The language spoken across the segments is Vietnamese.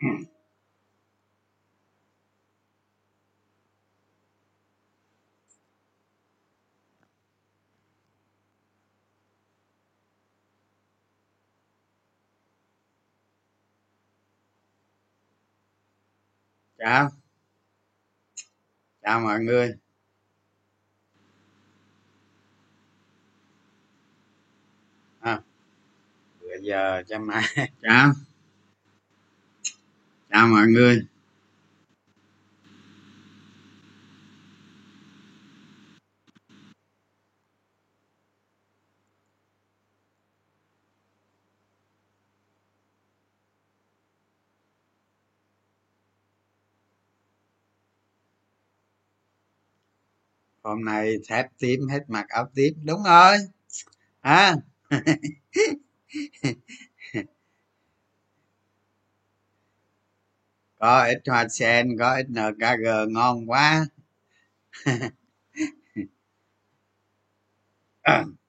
chào. Chào mọi người. À, bây giờ cho mai. Chào chào mọi người. Hôm nay thép tím hết mặc áo tím đúng rồi. À. có ít hoa sen, có ít nkg ngon quá.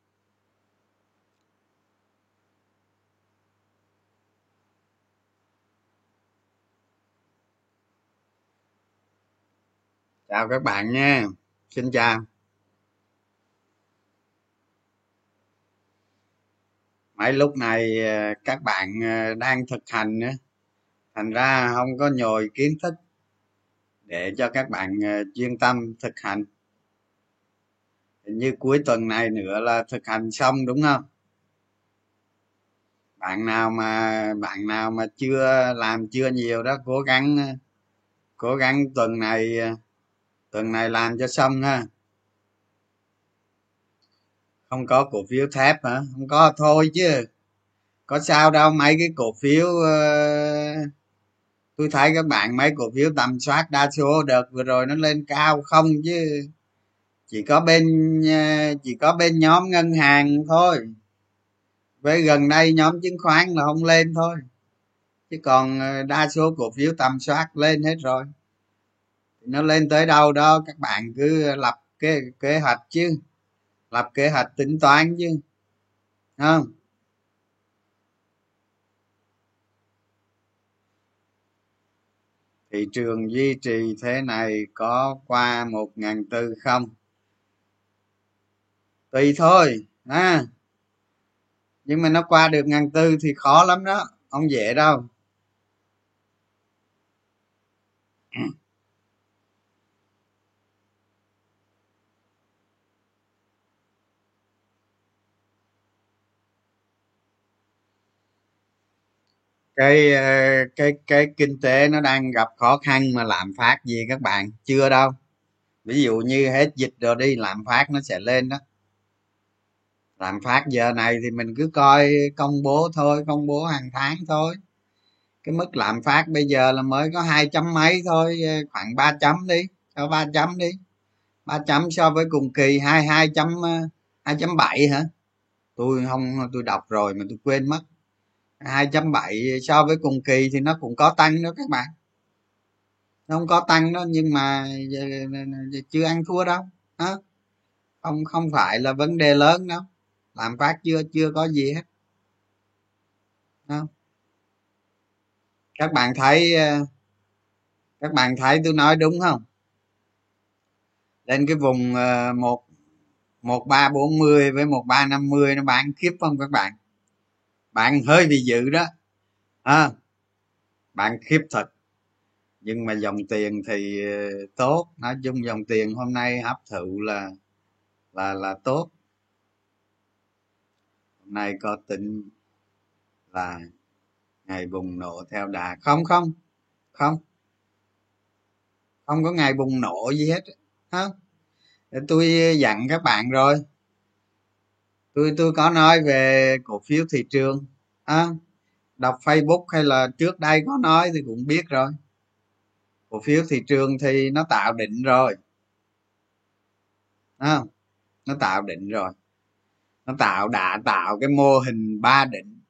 Chào các bạn nha. Xin chào. Mấy lúc này ờ, các bạn ờ, đang thực hành nữa thành ra không có nhồi kiến thức để cho các bạn ờ, chuyên tâm thực hành. Như cuối tuần này nữa là thực hành xong đúng không? Bạn nào mà bạn nào mà chưa làm chưa nhiều đó cố gắng ờ, cố gắng tuần này ờ, tuần này làm cho xong ha. Không có cổ phiếu thép hả? Không có thôi chứ. Có sao đâu mấy cái cổ phiếu uh, tôi thấy các bạn mấy cổ phiếu tầm soát đa số đợt vừa rồi nó lên cao không chứ. Chỉ có bên ờ, chỉ có bên nhóm ngân hàng thôi. Với gần đây nhóm chứng khoán là không lên thôi. Chứ còn ờ, đa số cổ phiếu tầm soát lên hết rồi. Nó lên tới đâu đó các bạn cứ lập kế kế hoạch chứ. Lập kế hoạch tính toán chứ. Không thị trường duy trì thế này có qua một ngàn tư không? Tùy thôi à nhưng mà nó qua được ngàn tư thì khó lắm đó, không dễ đâu. Cái ờ, cái cái kinh tế nó đang gặp khó khăn mà lạm phát gì các bạn? Chưa đâu. Ví dụ như hết dịch rồi đi, lạm phát nó sẽ lên đó. Lạm phát giờ này thì mình cứ coi công bố thôi, công bố hàng tháng thôi. Cái mức lạm phát bây giờ là mới có hai chấm mấy thôi ờ, khoảng ba chấm đi, cho ba chấm đi. Ba chấm so với cùng kỳ, hai hai chấm ờ, hai chấm bảy hả? Tôi không, tôi đọc rồi mà tôi quên mất. 2.7 so với cùng kỳ thì nó cũng có tăng đó các bạn. Nó không có tăng đó nhưng mà chưa ăn thua đâu đó. không không phải là vấn đề lớn đâu. Làm phát chưa chưa có gì hết. Đó. các bạn thấy ờ, các bạn thấy tôi nói đúng không? Lên cái vùng ờ, một một ba bốn mươi với một ba năm mươi nó bán khiếp không các bạn? Bạn hơi bị dự đó. À, bạn khiếp thật. Nhưng mà dòng tiền thì ờ, tốt. Nói chung dòng tiền hôm nay hấp thụ là là là tốt. Hôm nay có tin là ngày bùng nổ theo đà. Không không không. Không có ngày bùng nổ gì hết không tôi dặn các bạn rồi tôi tôi có nói về cổ phiếu thị trường à, đọc facebook hay là trước đây có nói thì cũng biết rồi. Cổ phiếu thị trường thì nó tạo định rồi. À, nó tạo định rồi. Nó tạo đã tạo cái mô hình ba định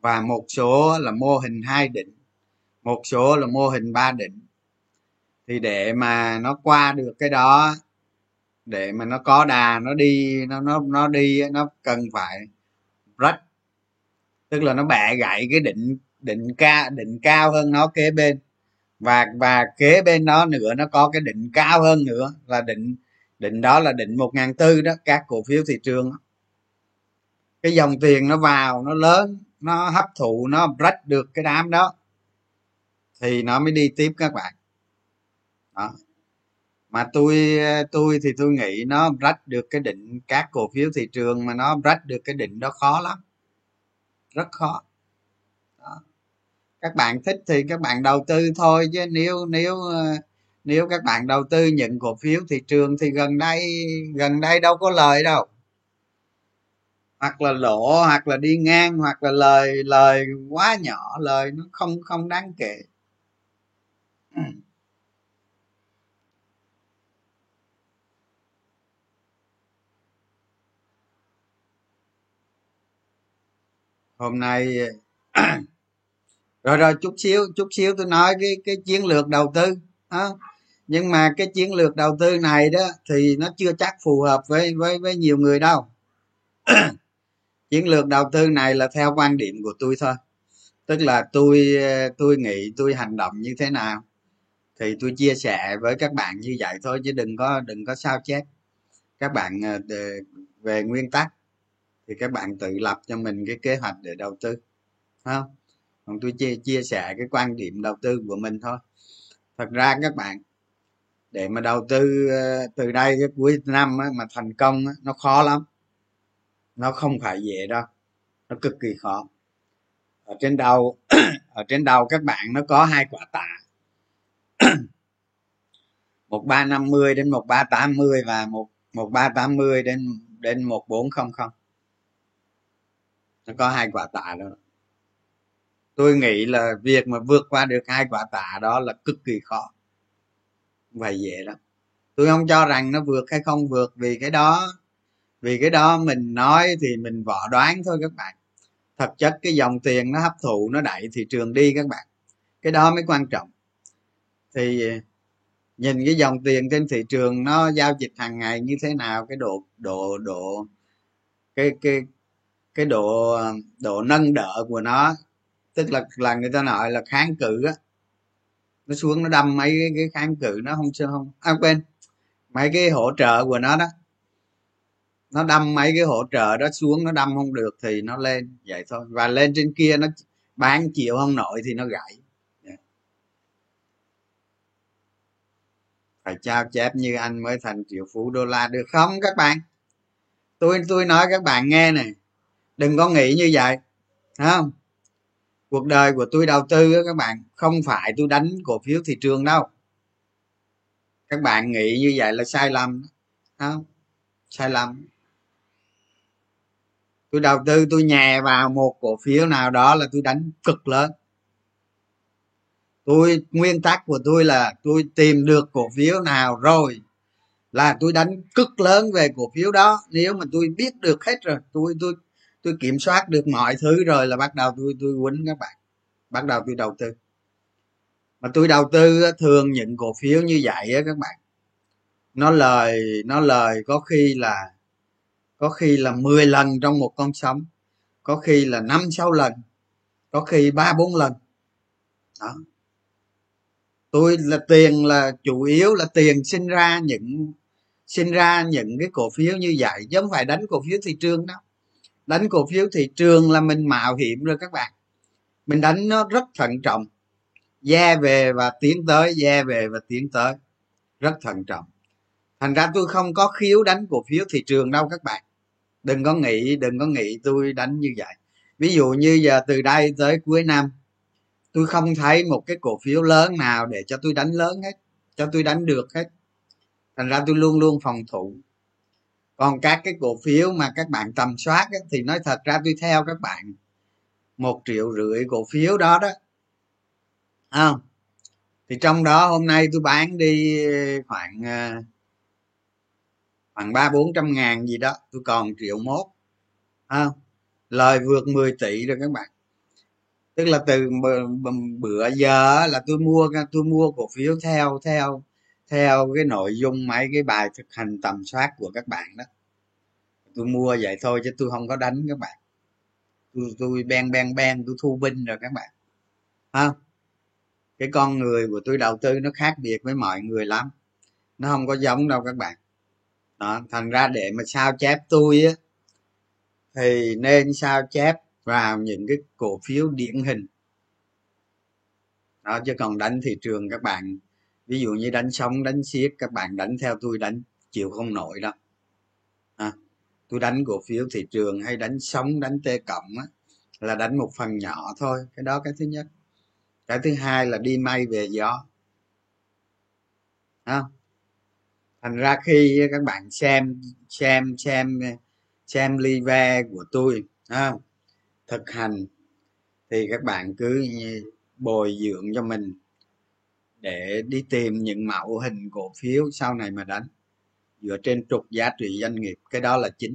và một số là mô hình hai định một số là mô hình ba định. Thì để mà nó qua được cái đó để mà nó có đà, nó đi, nó nó nó đi, nó cần phải rách. Tức là nó bẻ gãy cái định định ca định cao hơn nó kế bên. Và và kế bên đó nữa, nó có cái định cao hơn nữa, là định định đó là định một ngàn tư đó, các cổ phiếu thị trường cái dòng tiền nó vào, nó lớn, nó hấp thụ, nó rách được cái đám đó, thì nó mới đi tiếp các bạn. Đó mà tôi tôi thì tôi nghĩ nó rách được cái định các cổ phiếu thị trường mà nó rách được cái định đó khó lắm. Rất khó. Đó. các bạn thích thì các bạn đầu tư thôi chứ nếu nếu nếu các bạn đầu tư những cổ phiếu thị trường thì gần đây gần đây đâu có lời đâu. Hoặc là lỗ, hoặc là đi ngang, hoặc là lời lời quá nhỏ, lời nó không không đáng kể. Ừ. hôm nay, rồi rồi, chút xíu chút xíu tôi nói cái cái chiến lược đầu tư đó. nhưng mà cái chiến lược đầu tư này đó thì nó chưa chắc phù hợp với với với nhiều người đâu. Chiến lược đầu tư này là theo quan điểm của tôi thôi. Tức là tôi tôi nghĩ tôi hành động như thế nào thì tôi chia sẻ với các bạn như vậy thôi, chứ đừng có đừng có sao chép. Các bạn ờ, về nguyên tắc thì các bạn tự lập cho mình cái kế hoạch để đầu tư không? Còn tôi chia chia sẻ cái quan điểm đầu tư của mình thôi. Thật ra các bạn để mà đầu tư ờ, từ đây cái cuối năm á, mà thành công á, nó khó lắm. Nó không phải dễ đâu nó cực kỳ khó. Ở trên đầu ở trên đầu các bạn nó có hai quả tạ một ba năm mươi đến một ba tám mươi và một một ba tám mươi đến đến một bốn không không nó có hai quả tạ đó. Tôi nghĩ là việc mà vượt qua được hai quả tạ đó là cực kỳ khó không phải dễ lắm. Tôi không cho rằng nó vượt hay không vượt vì cái đó, vì cái đó mình nói thì mình võ đoán thôi các bạn. Thật chất cái dòng tiền nó hấp thụ, nó đẩy thị trường đi các bạn. Cái đó mới quan trọng. Thì, nhìn cái dòng tiền trên thị trường nó giao dịch hàng ngày như thế nào, cái độ độ độ, cái cái cái độ ờ, độ nâng đỡ của nó tức là là người ta nói là kháng cự á nó xuống nó đâm mấy cái, cái kháng cự nó không không? À quên mấy cái hỗ trợ của nó đó nó đâm mấy cái hỗ trợ đó xuống nó đâm không được thì nó lên vậy thôi. Và lên trên kia nó bán chịu không nổi thì nó gãy. Dạ. Phải trao chép như anh mới thành triệu phú đô la được không các bạn? Tôi tôi nói các bạn nghe này đừng có nghĩ như vậy không? Cuộc đời của tôi đầu tư các bạn, không phải tôi đánh cổ phiếu thị trường đâu. Các bạn nghĩ như vậy là sai lầm không? Sai lầm. Tôi đầu tư, tôi nhè vào một cổ phiếu nào đó là tôi đánh cực lớn. Tôi, nguyên tắc của tôi là tôi tìm được cổ phiếu nào rồi là tôi đánh cực lớn về cổ phiếu đó. Nếu mà tôi biết được hết rồi, tôi tôi tôi kiểm soát được mọi thứ rồi là bắt đầu tôi tôi quýnh các bạn. Bắt đầu tôi đầu tư. Mà tôi đầu tư thường những cổ phiếu như vậy á các bạn. Nó lời nó lời có khi là, có khi là 10 lần trong một con sóng. Có khi là năm, sáu lần. Có khi ba, bốn lần. Đó. Tôi là tiền là, chủ yếu là tiền sinh ra những, sinh ra những cái cổ phiếu như vậy, chứ không phải đánh cổ phiếu thị trường đâu đánh cổ phiếu thị trường là mình mạo hiểm rồi các bạn. Mình đánh nó rất thận trọng. Da về và tiến tới da về và tiến tới. Rất thận trọng. Thành ra tôi không có khiếu đánh cổ phiếu thị trường đâu các bạn. Đừng có nghĩ, đừng có nghĩ tôi đánh như vậy. Ví dụ như giờ từ đây tới cuối năm, tôi không thấy một cái cổ phiếu lớn nào để cho tôi đánh lớn hết, cho tôi đánh được hết. Thành ra tôi luôn luôn phòng thủ còn các cái cổ phiếu mà các bạn tầm soát ấy, thì nói thật ra tôi theo các bạn một triệu rưỡi cổ phiếu đó đó. Không? Thì trong đó hôm nay tôi bán đi khoảng ờ, khoảng ba bốn trăm ngàn gì đó tôi còn triệu mốt. Không? Lời vượt 10 tỷ rồi các bạn. Tức là từ bữa giờ là tôi mua tôi mua cổ phiếu theo theo theo cái nội dung mấy cái bài thực hành tầm soát của các bạn đó. Tôi mua vậy thôi chứ tôi không có đánh các bạn. Tôi tôi ben ben ben tôi thu binh rồi các bạn. Không cái con người của tôi đầu tư nó khác biệt với mọi người lắm. Nó không có giống đâu các bạn. Đó, thành ra để mà sao chép tôi á, thì nên sao chép vào những cái cổ phiếu điển hình. Đó, chứ còn đánh thị trường các bạn ví dụ như đánh sóng đánh xiết các bạn đánh theo tôi đánh chịu không nổi đâu à, tôi đánh cổ phiếu thị trường hay đánh sóng đánh t cộng á là đánh một phần nhỏ thôi cái đó cái thứ nhất. Cái thứ hai là đi may về gió. À, thành ra khi các bạn xem xem xem xem live của tôi à, thực hành thì các bạn cứ bồi dưỡng cho mình để đi tìm những mẫu hình cổ phiếu sau này mà đánh, dựa trên trục giá trị doanh nghiệp, cái đó là chính.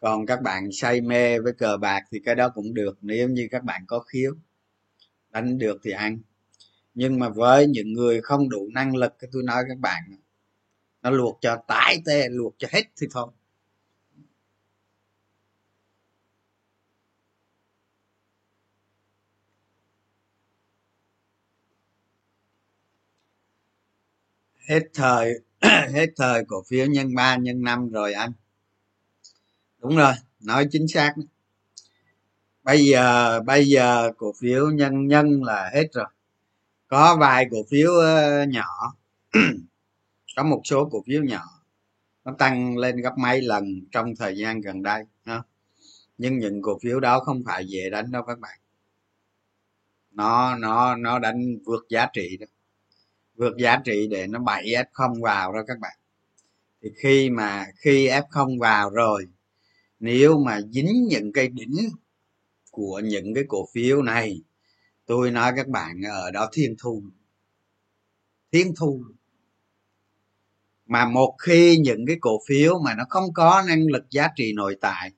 Còn các bạn say mê với cờ bạc thì cái đó cũng được, nếu như các bạn có khiếu, đánh được thì ăn. Nhưng mà với những người không đủ năng lực, cái tôi nói các bạn, nó luộc cho tải tê, luộc cho hết thì thôi. Hết thời hết thời cổ phiếu nhân ba, nhân năm rồi anh. Đúng rồi, nói chính xác. Bây giờ bây giờ cổ phiếu nhân nhân là hết rồi. Có vài cổ phiếu ờ, nhỏ. Có một số cổ phiếu nhỏ. Nó tăng lên gấp mấy lần trong thời gian gần đây, ha. nhưng những cổ phiếu đó không phải dễ đánh đâu các bạn. Nó nó nó đánh vượt giá trị đó vượt giá trị để nó bậy f không vào đó các bạn. Thì khi mà, khi f không vào rồi, nếu mà dính những cái đỉnh của những cái cổ phiếu này, tôi nói các bạn, ở đó thiên thu. Thiên thu. Mà một khi những cái cổ phiếu mà nó không có năng lực giá trị nội tại,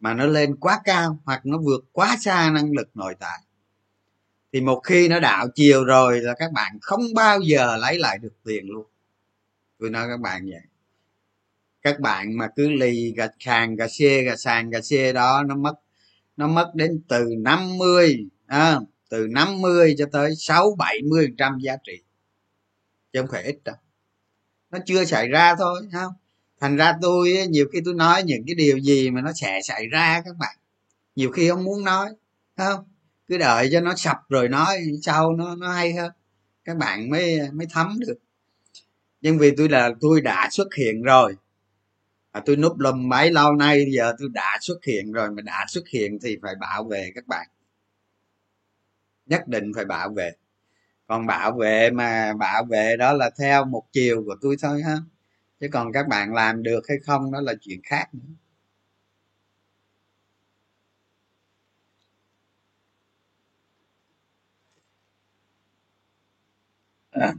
mà nó lên quá cao hoặc nó vượt quá xa năng lực nội tại thì một khi nó đạo chiều rồi là các bạn không bao giờ lấy lại được tiền luôn. Tôi nói các bạn vậy. Các bạn mà cứ lì gạch sàn gà xe gà sàn gà xe đó nó mất nó mất đến từ 50 à, từ 50 cho tới 6 70 trăm giá trị. Chứ không phải ít đâu. Nó chưa xảy ra thôi không? Thành ra tôi nhiều khi tôi nói những cái điều gì mà nó sẽ xảy ra các bạn. Nhiều khi không muốn nói không? Cứ đợi cho nó sập rồi nói sau nó nó hay hơn. Các bạn mới mới thấm được. Nhưng vì tôi là tôi đã xuất hiện rồi. À, tôi núp lùm mấy lâu nay giờ tôi đã xuất hiện rồi. Mà đã xuất hiện thì phải bảo vệ các bạn. Nhất định phải bảo vệ. Còn bảo vệ mà bảo vệ đó là theo một chiều của tôi thôi ha. Chứ còn các bạn làm được hay không đó là chuyện khác nữa. À.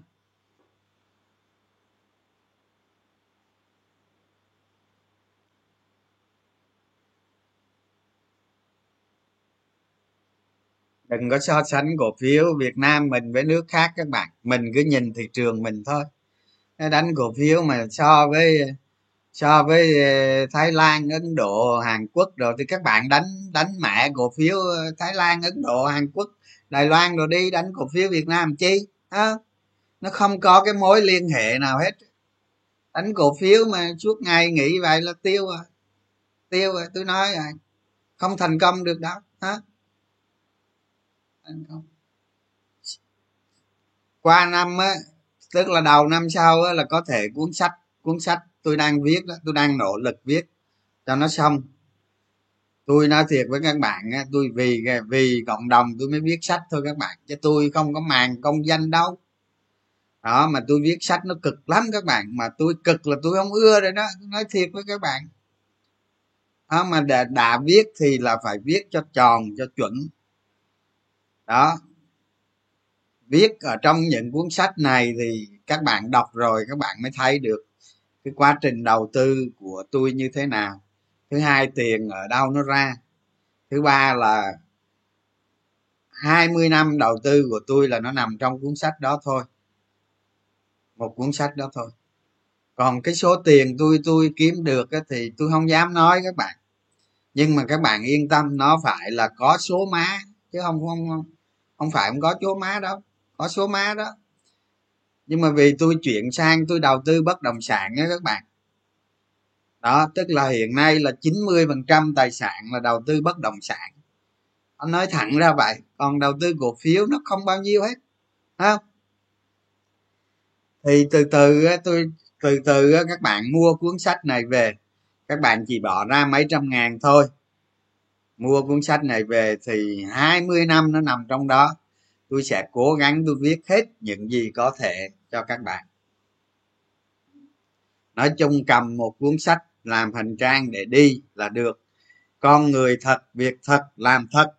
đừng có so sánh cổ phiếu việt nam mình với nước khác các bạn. Mình cứ nhìn thị trường mình thôi. Đánh cổ phiếu mà so với so với ờ, thái lan ấn độ hàn quốc rồi thì các bạn đánh đánh mẹ cổ phiếu ờ, thái lan ấn độ hàn quốc đài loan rồi đi đánh cổ phiếu việt nam chi? À, nó không có cái mối liên hệ nào hết. Đánh cổ phiếu mà suốt ngày nghĩ vậy là tiêu rồi tiêu rồi tôi nói rồi không thành công được đâu hả? Qua năm á tức là đầu năm sau á, là có thể cuốn sách cuốn sách tôi đang viết đó tôi đang nỗ lực viết cho nó xong. Tôi nói thiệt với các bạn á, tôi vì vì cộng đồng tôi mới viết sách thôi các bạn chứ tôi không có màng công danh đâu đó mà tôi viết sách nó cực lắm các bạn. Mà tôi cực là tôi không ưa rồi đó. Nói thiệt với các bạn. Đó, mà đã, đã viết thì là phải viết cho tròn cho chuẩn. Đó. Viết ở trong những cuốn sách này thì các bạn đọc rồi các bạn mới thấy được cái quá trình đầu tư của tôi như thế nào. Thứ hai tiền ở đâu nó ra. Thứ ba là 20 năm đầu tư của tôi là nó nằm trong cuốn sách đó thôi một cuốn sách đó thôi. Còn cái số tiền tôi tôi kiếm được thì tôi không dám nói các bạn. Nhưng mà các bạn yên tâm, nó phải là có số má, chứ không không không phải không có số má đâu, có số má đó. Nhưng mà vì tôi chuyển sang, tôi đầu tư bất động sản nha các bạn. Đó, tức là hiện nay là 90 phần trăm tài sản là đầu tư bất động sản. Anh nói thẳng ra vậy, còn đầu tư cổ phiếu nó không bao nhiêu hết không? Thì từ từ tôi, từ từ các bạn mua cuốn sách này về. Các bạn chỉ bỏ ra mấy trăm ngàn thôi. Mua cuốn sách này về thì 20 năm nó nằm trong đó. Tôi sẽ cố gắng tôi viết hết những gì có thể cho các bạn. Nói chung cầm một cuốn sách làm hành trang để đi là được. Con người thật, việc thật, làm thật.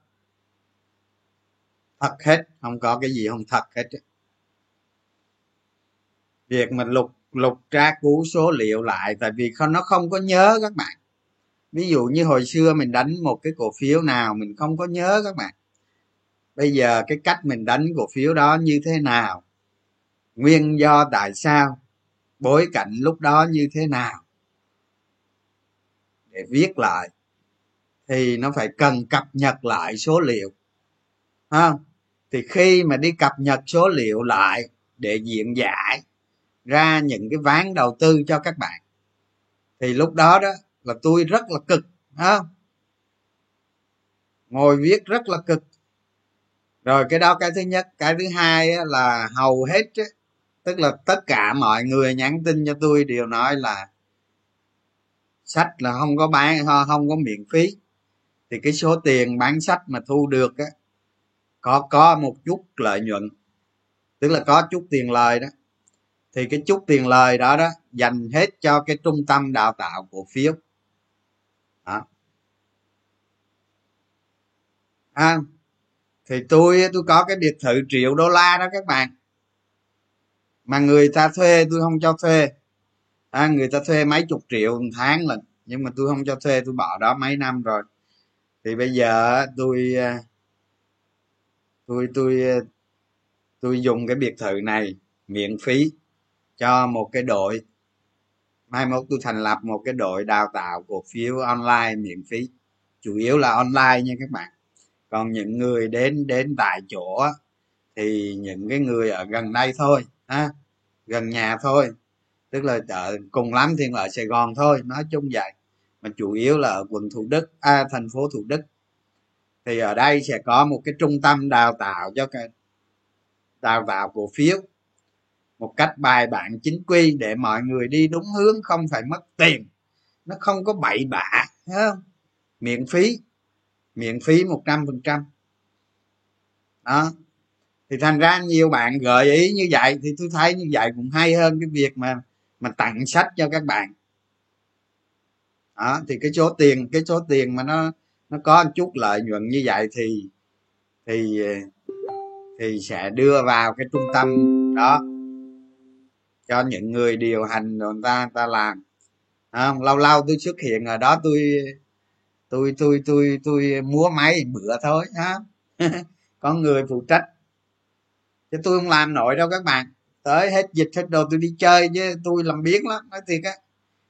Thật hết, không có cái gì không thật hết việc mà lục lục tra cứu số liệu lại, tại vì không nó không có nhớ các bạn. Ví dụ như hồi xưa mình đánh một cái cổ phiếu nào, mình không có nhớ các bạn. Bây giờ cái cách mình đánh cổ phiếu đó như thế nào? Nguyên do tại sao? Bối cảnh lúc đó như thế nào? Để viết lại, thì nó phải cần cập nhật lại số liệu. Không? Thì khi mà đi cập nhật số liệu lại để diễn giải ra những cái ván đầu tư cho các bạn. Thì lúc đó đó là tôi rất là cực không? Ngồi viết rất là cực. Rồi cái đó cái thứ nhất. Cái thứ hai là hầu hết tức là tất cả mọi người nhắn tin cho tôi đều nói là sách là không có bán không có miễn phí. Thì cái số tiền bán sách mà thu được á, có có một chút lợi nhuận, tức là có chút tiền lời đó thì cái chút tiền lời đó đó dành hết cho cái trung tâm đào tạo cổ phiếu. Đó. À, thì tôi tôi có cái biệt thự triệu đô la đó các bạn. Mà người ta thuê tôi không cho thuê. À, người ta thuê mấy chục triệu một tháng lần nhưng mà tôi không cho thuê tôi bỏ đó mấy năm rồi. Thì bây giờ à, tôi tôi tôi tôi dùng cái biệt thự này miễn phí cho một cái đội mai mốt tôi thành lập một cái đội đào tạo cổ phiếu online miễn phí chủ yếu là online nha các bạn. Còn những người đến đến tại chỗ thì những cái người ở gần đây thôi ha gần nhà thôi tức là ở cùng lắm thì ở sài gòn thôi nói chung vậy. Mà chủ yếu là ở quận thủ đức à, thành phố thủ đức. Thì ở đây sẽ có một cái trung tâm đào tạo cho cái đào tạo cổ phiếu một cách bài bản chính quy để mọi người đi đúng hướng, không phải mất tiền. Nó không có bậy bạ không? Miễn phí miễn phí một trăm phần trăm. Đó. Thì thành ra nhiều bạn gợi ý như vậy, thì tôi thấy như vậy cũng hay hơn cái việc mà mà tặng sách cho các bạn. Đó, thì cái số tiền, cái số tiền mà nó nó có một chút lợi nhuận như vậy thì thì thì sẽ đưa vào cái trung tâm đó cho những người điều hành người ta người ta làm. Không? Lâu lâu tôi xuất hiện ở đó tôi tôi tôi tôi tôi múa máy bữa thôi ha có người phụ trách. Chứ tôi không làm nổi đâu các bạn. Tới hết dịch hết đồ tôi đi chơi chứ tôi làm biến lắm nói thiệt á.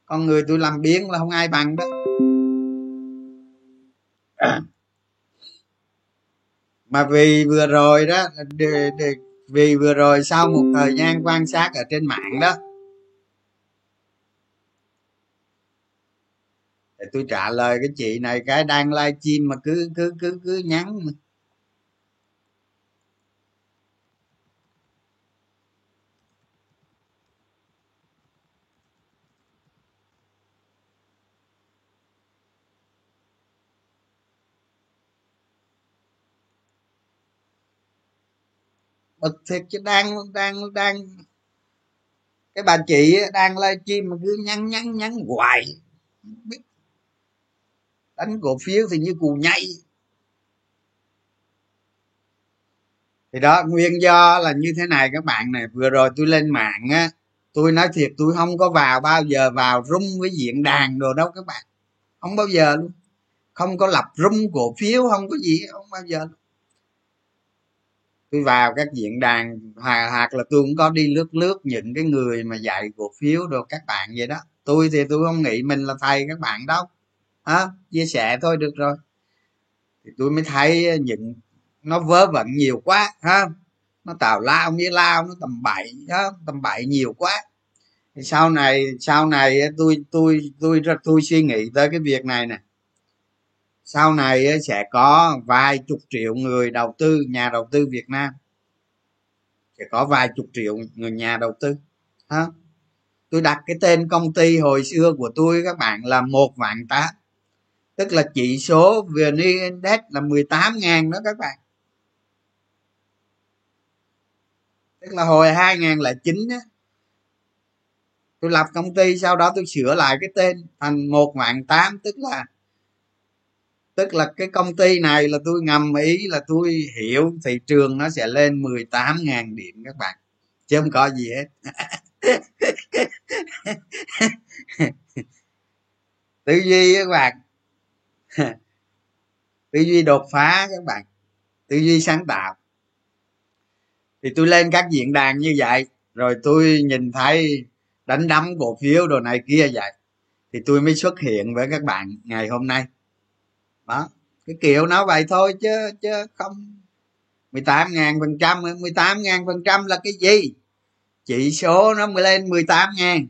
Con người tôi làm biến là không ai bằng đó. Mà vì vừa rồi đó vì vừa rồi sau một thời gian quan sát ở trên mạng đó để tôi trả lời cái chị này, cái đang livestream mà cứ cứ cứ cứ nhắn bực thiệt chứ đang đang đang. Cái bà chị đang livestream mà cứ nhắn nhắn nhắn hoài. Biết. Đánh cổ phiếu thì như cù nhảy thì đó, nguyên do là như thế này các bạn này. Vừa rồi tôi lên mạng á, tôi nói thiệt tôi không có vào, bao giờ vào rung với diện đàn đồ đâu các bạn. Không bao giờ luôn. Không có lập rung cổ phiếu, không có gì, không bao giờ luôn tôi vào các diễn đàn hoặc là tôi cũng có đi lướt lướt những cái người mà dạy cổ phiếu đồ các bạn vậy đó. Tôi thì tôi không nghĩ mình là thầy các bạn đâu. À, chia sẻ thôi được rồi. Thì tôi mới thấy ờ, những nó vớ vẩn nhiều quá ha. Nó tào lao như lao nó tầm bậy đó tầm bậy nhiều quá. Thì sau này sau này tôi tôi tôi tôi, tôi suy nghĩ tới cái việc này nè sau này sẽ có vài chục triệu người đầu tư, nhà đầu tư việt nam. Sẽ có vài chục triệu người nhà đầu tư, ha? Tôi đặt cái tên công ty hồi xưa của tôi, các bạn, là một vạn tám tức là chỉ số vn index là 18 ngàn đó các bạn. Tức là hồi 2009 á, tôi lập công ty, sau đó tôi sửa lại cái tên thành một vạn tám, tức là tức là cái công ty này là tôi ngầm ý là tôi hiểu thị trường nó sẽ lên 18.000 điểm các bạn. Chứ không có gì hết. Tư duy các bạn. Tư duy đột phá các bạn. Tư duy sáng tạo. Thì tôi lên các diễn đàn như vậy, rồi tôi nhìn thấy đánh đấm cổ phiếu đồ này kia vậy, thì tôi mới xuất hiện với các bạn ngày hôm nay đó, cái kiểu nó vậy thôi chứ chứ không. 18 ngàn phần trăm 18 ngàn phần trăm là cái gì? Chỉ số nó mới lên 18 ngàn.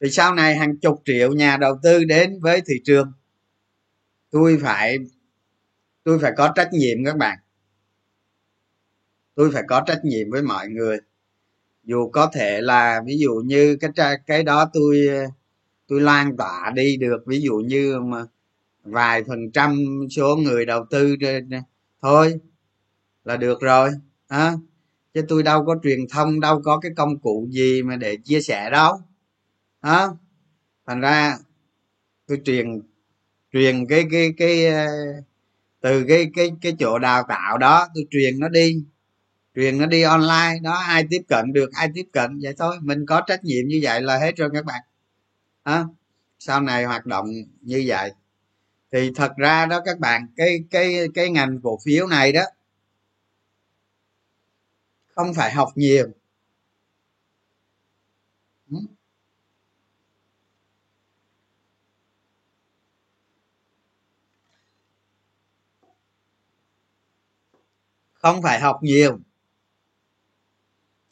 Thì sau này hàng chục triệu nhà đầu tư đến với thị trường, tôi phải tôi phải có trách nhiệm các bạn. Tôi phải có trách nhiệm với mọi người dù có thể là ví dụ như cái cái đó tôi tôi lan tỏa đi được ví dụ như mà vài phần trăm số người đầu tư thôi là được rồi à, chứ tôi đâu có truyền thông đâu có cái công cụ gì mà để chia sẻ đâu à, thành ra tôi truyền truyền cái cái cái ờ, từ cái cái cái chỗ đào tạo đó tôi truyền nó đi truyền nó đi online đó ai tiếp cận được ai tiếp cận vậy thôi. Mình có trách nhiệm như vậy là hết rồi các bạn. À, sau này hoạt động như vậy. Thì thật ra đó các bạn cái cái cái ngành cổ phiếu này đó không phải học nhiều. Không phải học nhiều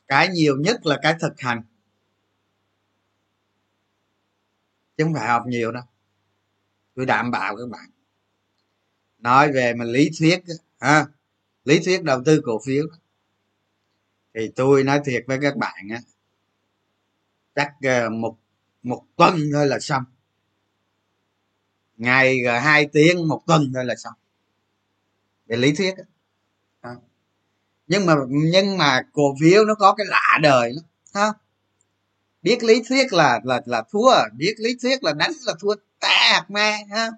cái nhiều nhất là cái thực hành. Chứ không phải học nhiều đâu. Tôi đảm bảo các bạn. Nói về mà lý thuyết ha. Lý thuyết đầu tư cổ phiếu. Thì tôi nói thiệt với các bạn á, chắc ờ, một một tuần thôi là xong. Ngày ờ, hai tiếng một tuần thôi là xong. Về lý thuyết á nhưng mà nhưng mà cổ phiếu nó có cái lạ đời lắm ha? Biết lý thuyết là là là thua biết lý thuyết là đánh là thua tè hạt me ha?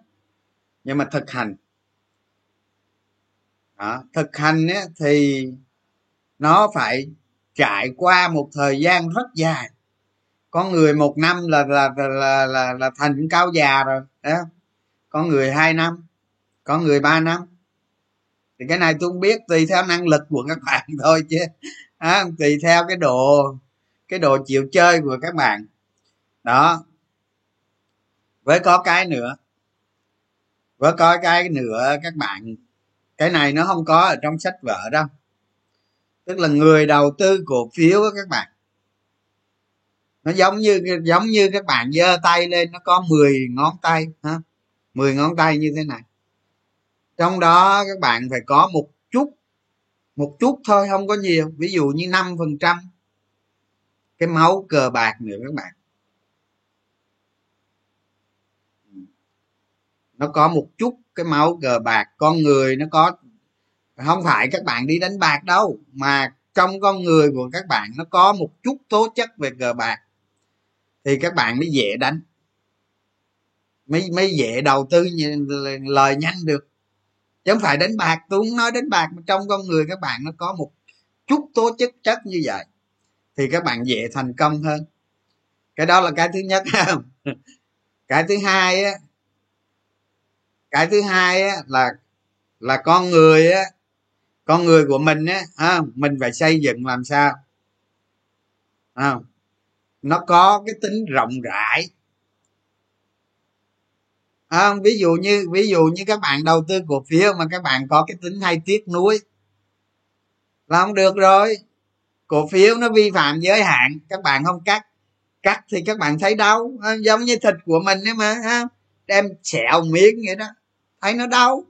Nhưng mà thực hành. Đó, thực hành ấy, thì nó phải trải qua một thời gian rất dài. Có người một năm là là là là, là, là thành cao già rồi đó có người hai năm có người ba năm thì cái này tôi không biết tùy theo năng lực của các bạn thôi chứ. À, tùy theo cái độ cái độ chịu chơi của các bạn. Đó. Với có cái nữa với có cái nữa các bạn cái này nó không có ở trong sách vở đâu. Tức là người đầu tư cổ phiếu các bạn. Nó giống như giống như các bạn giơ tay lên nó có 10 ngón tay ha 10 ngón tay như thế này trong đó các bạn phải có một chút một chút thôi, không có nhiều. Ví dụ như năm phần trăm. Cái máu cờ bạc nữa các bạn. Nó có một chút cái máu cờ bạc. Con người nó có, không phải các bạn đi đánh bạc đâu, mà trong con người của các bạn nó có một chút tố chất về cờ bạc. Thì các bạn mới dễ đánh. Mới mới dễ đầu tư lời nhanh được chứ không phải đánh bạc tôi không nói đánh bạc mà trong con người các bạn nó có một chút tố chất chất như vậy thì các bạn dễ thành công hơn. Cái đó là cái thứ nhất. Cái thứ hai á cái thứ hai á là là con người á con người của mình á à, mình phải xây dựng làm sao? À, nó có cái tính rộng rãi à, ví dụ như ví dụ như các bạn đầu tư cổ phiếu mà các bạn có cái tính hay tiếc nuối là không được rồi. Cổ phiếu nó vi phạm giới hạn các bạn không cắt. Cắt thì các bạn thấy đau à, giống như thịt của mình ấy mà ha đem xẹo miếng vậy đó. Thấy nó đau.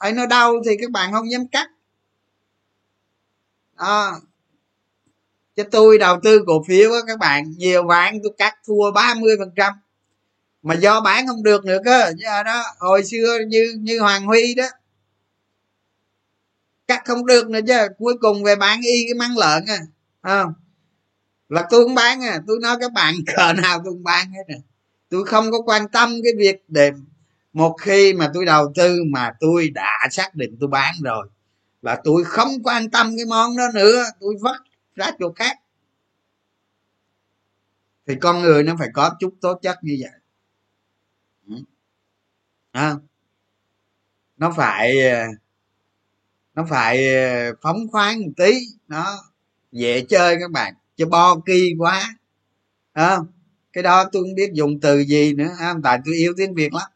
Thấy nó đau thì các bạn không dám cắt. À, cho tôi đầu tư cổ phiếu á các bạn nhiều bạn tôi cắt thua 30 phần trăm mà do bán không được nữa cơ do đó. Hồi xưa như như hoàng huy đó. Cắt không được nữa chứ, cuối cùng về bán y cái măng lợn à không? Là tôi không bán à tôi nói các bạn, cờ nào tôi không bán hết à. Tôi không có quan tâm cái việc để một khi mà tôi đầu tư mà tôi đã xác định tôi bán rồi, là tôi không quan tâm cái món đó nữa, tôi vất ra chỗ khác. Thì con người nó phải có chút tố chất như vậy à, nó phải ờ, nó phải ờ, phóng khoáng một tí. Nó dễ chơi các bạn chứ bo kỳ quá. À, cái đó tôi không biết dùng từ gì nữa. À, tại tôi yêu tiếng việt lắm.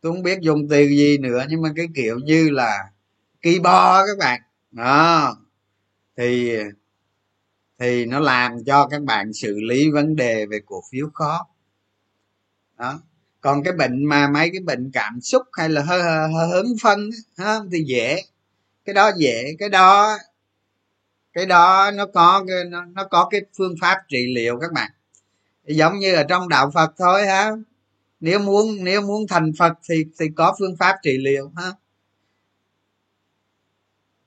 Tôi không biết dùng từ gì nữa nhưng mà cái kiểu như là kỳ bo các bạn. Đó. Thì thì nó làm cho các bạn xử lý vấn đề về cổ phiếu khó. Đó còn cái bệnh mà mấy cái bệnh cảm xúc hay là hơi, hứng phân ha, thì dễ. Cái đó dễ. Cái đó cái đó nó có cái nó, nó có cái phương pháp trị liệu các bạn. Giống như ở trong đạo phật thôi ha. Nếu muốn nếu muốn thành phật thì thì có phương pháp trị liệu ha.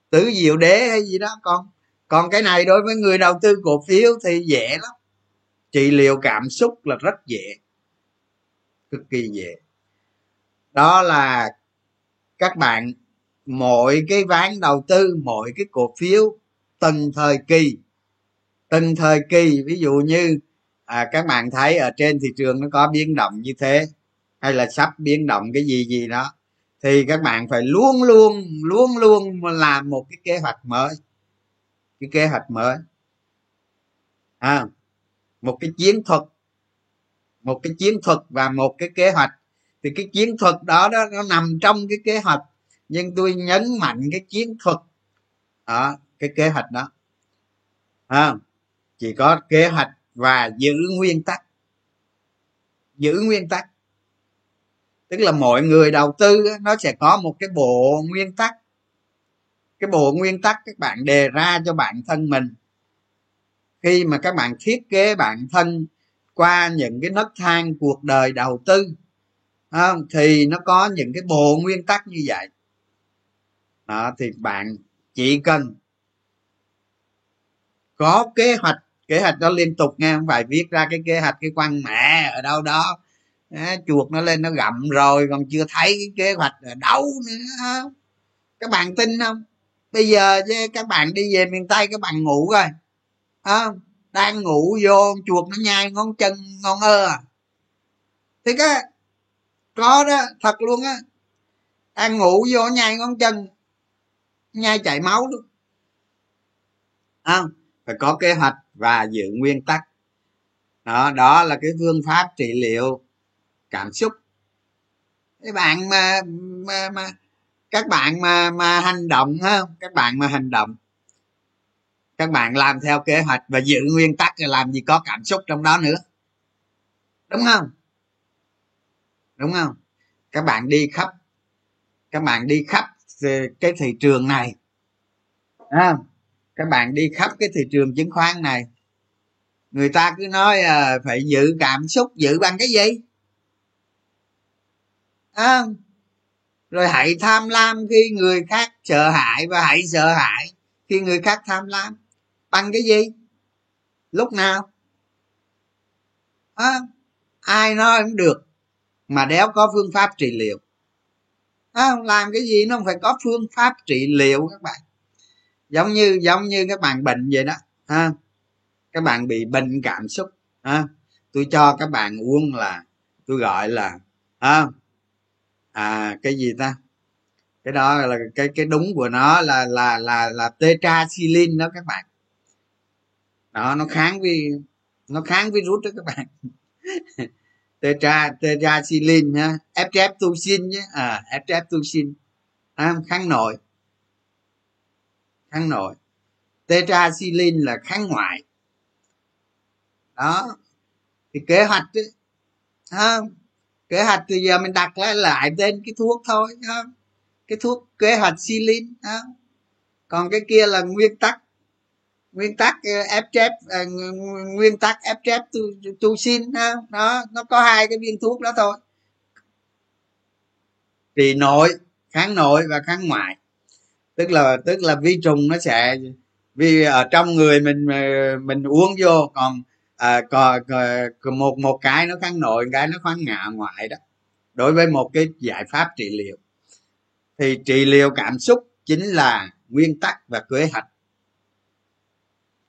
Tứ diệu đế hay gì đó con còn cái này đối với người đầu tư cổ phiếu thì dễ lắm. Trị liệu cảm xúc là rất dễ cực kỳ dễ. Đó là các bạn mỗi cái ván đầu tư mỗi cái cổ phiếu từng thời kỳ từng thời kỳ. Ví dụ như à, các bạn thấy ở trên thị trường nó có biến động như thế hay là sắp biến động cái gì gì đó thì các bạn phải luôn luôn luôn luôn làm một cái kế hoạch mới cái kế hoạch mới. À, một cái chiến thuật một cái chiến thuật và một cái kế hoạch. Thì cái chiến thuật đó đó nó nằm trong cái kế hoạch. Nhưng tôi nhấn mạnh cái chiến thuật ở cái kế hoạch đó. À, chỉ có kế hoạch và giữ nguyên tắc. Giữ nguyên tắc. Tức là mọi người đầu tư nó sẽ có một cái bộ nguyên tắc. Cái bộ nguyên tắc các bạn đề ra cho bản thân mình. Khi mà các bạn thiết kế bản thân qua những cái nấc thang cuộc đời đầu tư không? thì nó có những cái bộ nguyên tắc như vậy. Đó, thì bạn chỉ cần có kế hoạch kế hoạch đó liên tục nghe không phải viết ra cái kế hoạch cái quan mẹ ở đâu đó. À, chuột nó lên nó gặm rồi còn chưa thấy cái kế hoạch ở đâu nữa không? Các bạn tin không? Bây giờ các bạn đi về miền tây các bạn ngủ rồi không? Đang ngủ vô chuột nó nhai ngón chân ngon ơ à. Thì cái có đó thật luôn á. Đang ngủ vô nhai ngón chân nhai chảy máu luôn không? Phải có kế hoạch và giữ nguyên tắc. Đó đó là cái phương pháp trị liệu cảm xúc. Cái bạn mà mà, mà các bạn mà mà hành động ha các bạn mà hành động các bạn làm theo kế hoạch và giữ nguyên tắc là làm gì có cảm xúc trong đó nữa. Đúng không? Đúng không? Các bạn đi khắp các bạn đi khắp cái thị trường này. À, các bạn đi khắp cái thị trường chứng khoán này. Người ta cứ nói à, phải giữ cảm xúc giữ bằng cái gì? À, rồi hãy tham lam khi người khác sợ hãi và hãy sợ hãi khi người khác tham lam bằng cái gì? Lúc nào? À, ai nói cũng được. Mà đéo có phương pháp trị liệu. À, làm cái gì nó không phải có phương pháp trị liệu các bạn. Giống như giống như các bạn bệnh vậy đó. À, các bạn bị bệnh cảm xúc. À, tôi cho các bạn uống là tôi gọi là à, à cái gì ta? Cái đó là cái cái đúng của nó là là là là tetraxilin đó các bạn đó nó kháng với nó kháng virus đó các bạn. Tetra tetraxilin ha estreptosin nhé à estreptosin à, kháng nội. Kháng nội. Tetraxilin là kháng ngoại. Đó. Thì kế hoạch ấy, không? Kế hoạch thì giờ mình đặt lại lại tên cái thuốc thôi không? Cái thuốc kế hoạch xilin không? Còn cái kia là nguyên tắc nguyên tắc ờ, ép chép ờ, nguyên tắc ép chép tu, tu xin đó nó có hai cái viên thuốc đó thôi. Trị nội kháng nội và kháng ngoại. Tức là tức là vi trùng nó sẽ vì ở trong người mình ờ, mình uống vô còn à, còn, còn một một cái nó kháng nội cái nó kháng ngạ ngoại đó. Đối với một cái giải pháp trị liệu. Thì trị liệu cảm xúc chính là nguyên tắc và kế hoạch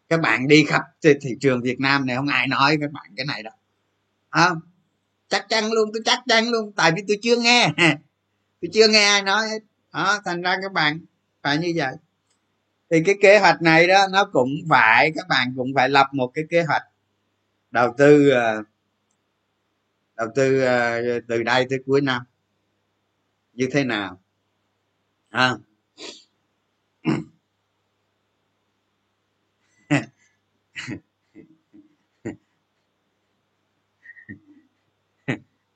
các bạn đi khắp thị trường việt nam này, không ai nói các bạn cái này đâu. Không chắc chắn luôn, tôi chắc chắn luôn, tại vì tôi chưa nghe. Tôi chưa nghe ai nói hết. Đó thành ra các bạn phải như vậy. Thì cái kế hoạch này đó, nó cũng phải, các bạn cũng phải lập một cái kế hoạch đầu tư ờ, đầu tư ờ, từ đây tới cuối năm. Như thế nào? À.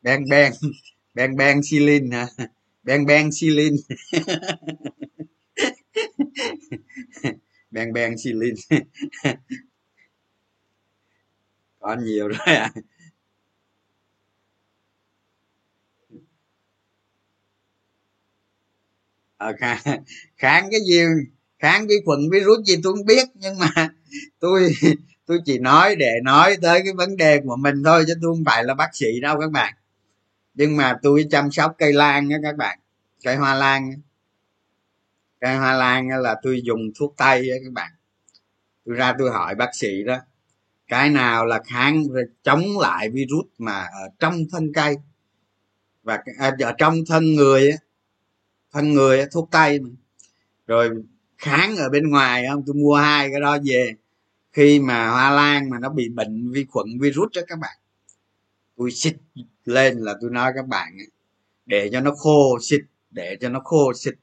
bang bang. Bang bang silin hả bang bang silin bang bang silin có nhiều rồi à. Ờ, kháng, kháng cái gì kháng vi khuẩn virus gì tôi không biết nhưng mà tôi tôi chỉ nói để nói tới cái vấn đề của mình thôi chứ tôi không phải là bác sĩ đâu các bạn nhưng mà tôi chăm sóc cây lan đó các bạn, cây hoa lan cây hoa lan là tôi dùng thuốc tây đó các bạn. Tôi ra tôi hỏi bác sĩ đó, cái nào là kháng chống lại virus mà ở trong thân cây? Và à, ở trong thân người thân người thuốc tây mà. rồi kháng ở bên ngoài không? Tôi mua hai cái đó về. Khi mà hoa lan mà nó bị bệnh vi khuẩn virus đó các bạn tôi xịt lên là tôi nói các bạn để cho nó khô xịt để cho nó khô xịt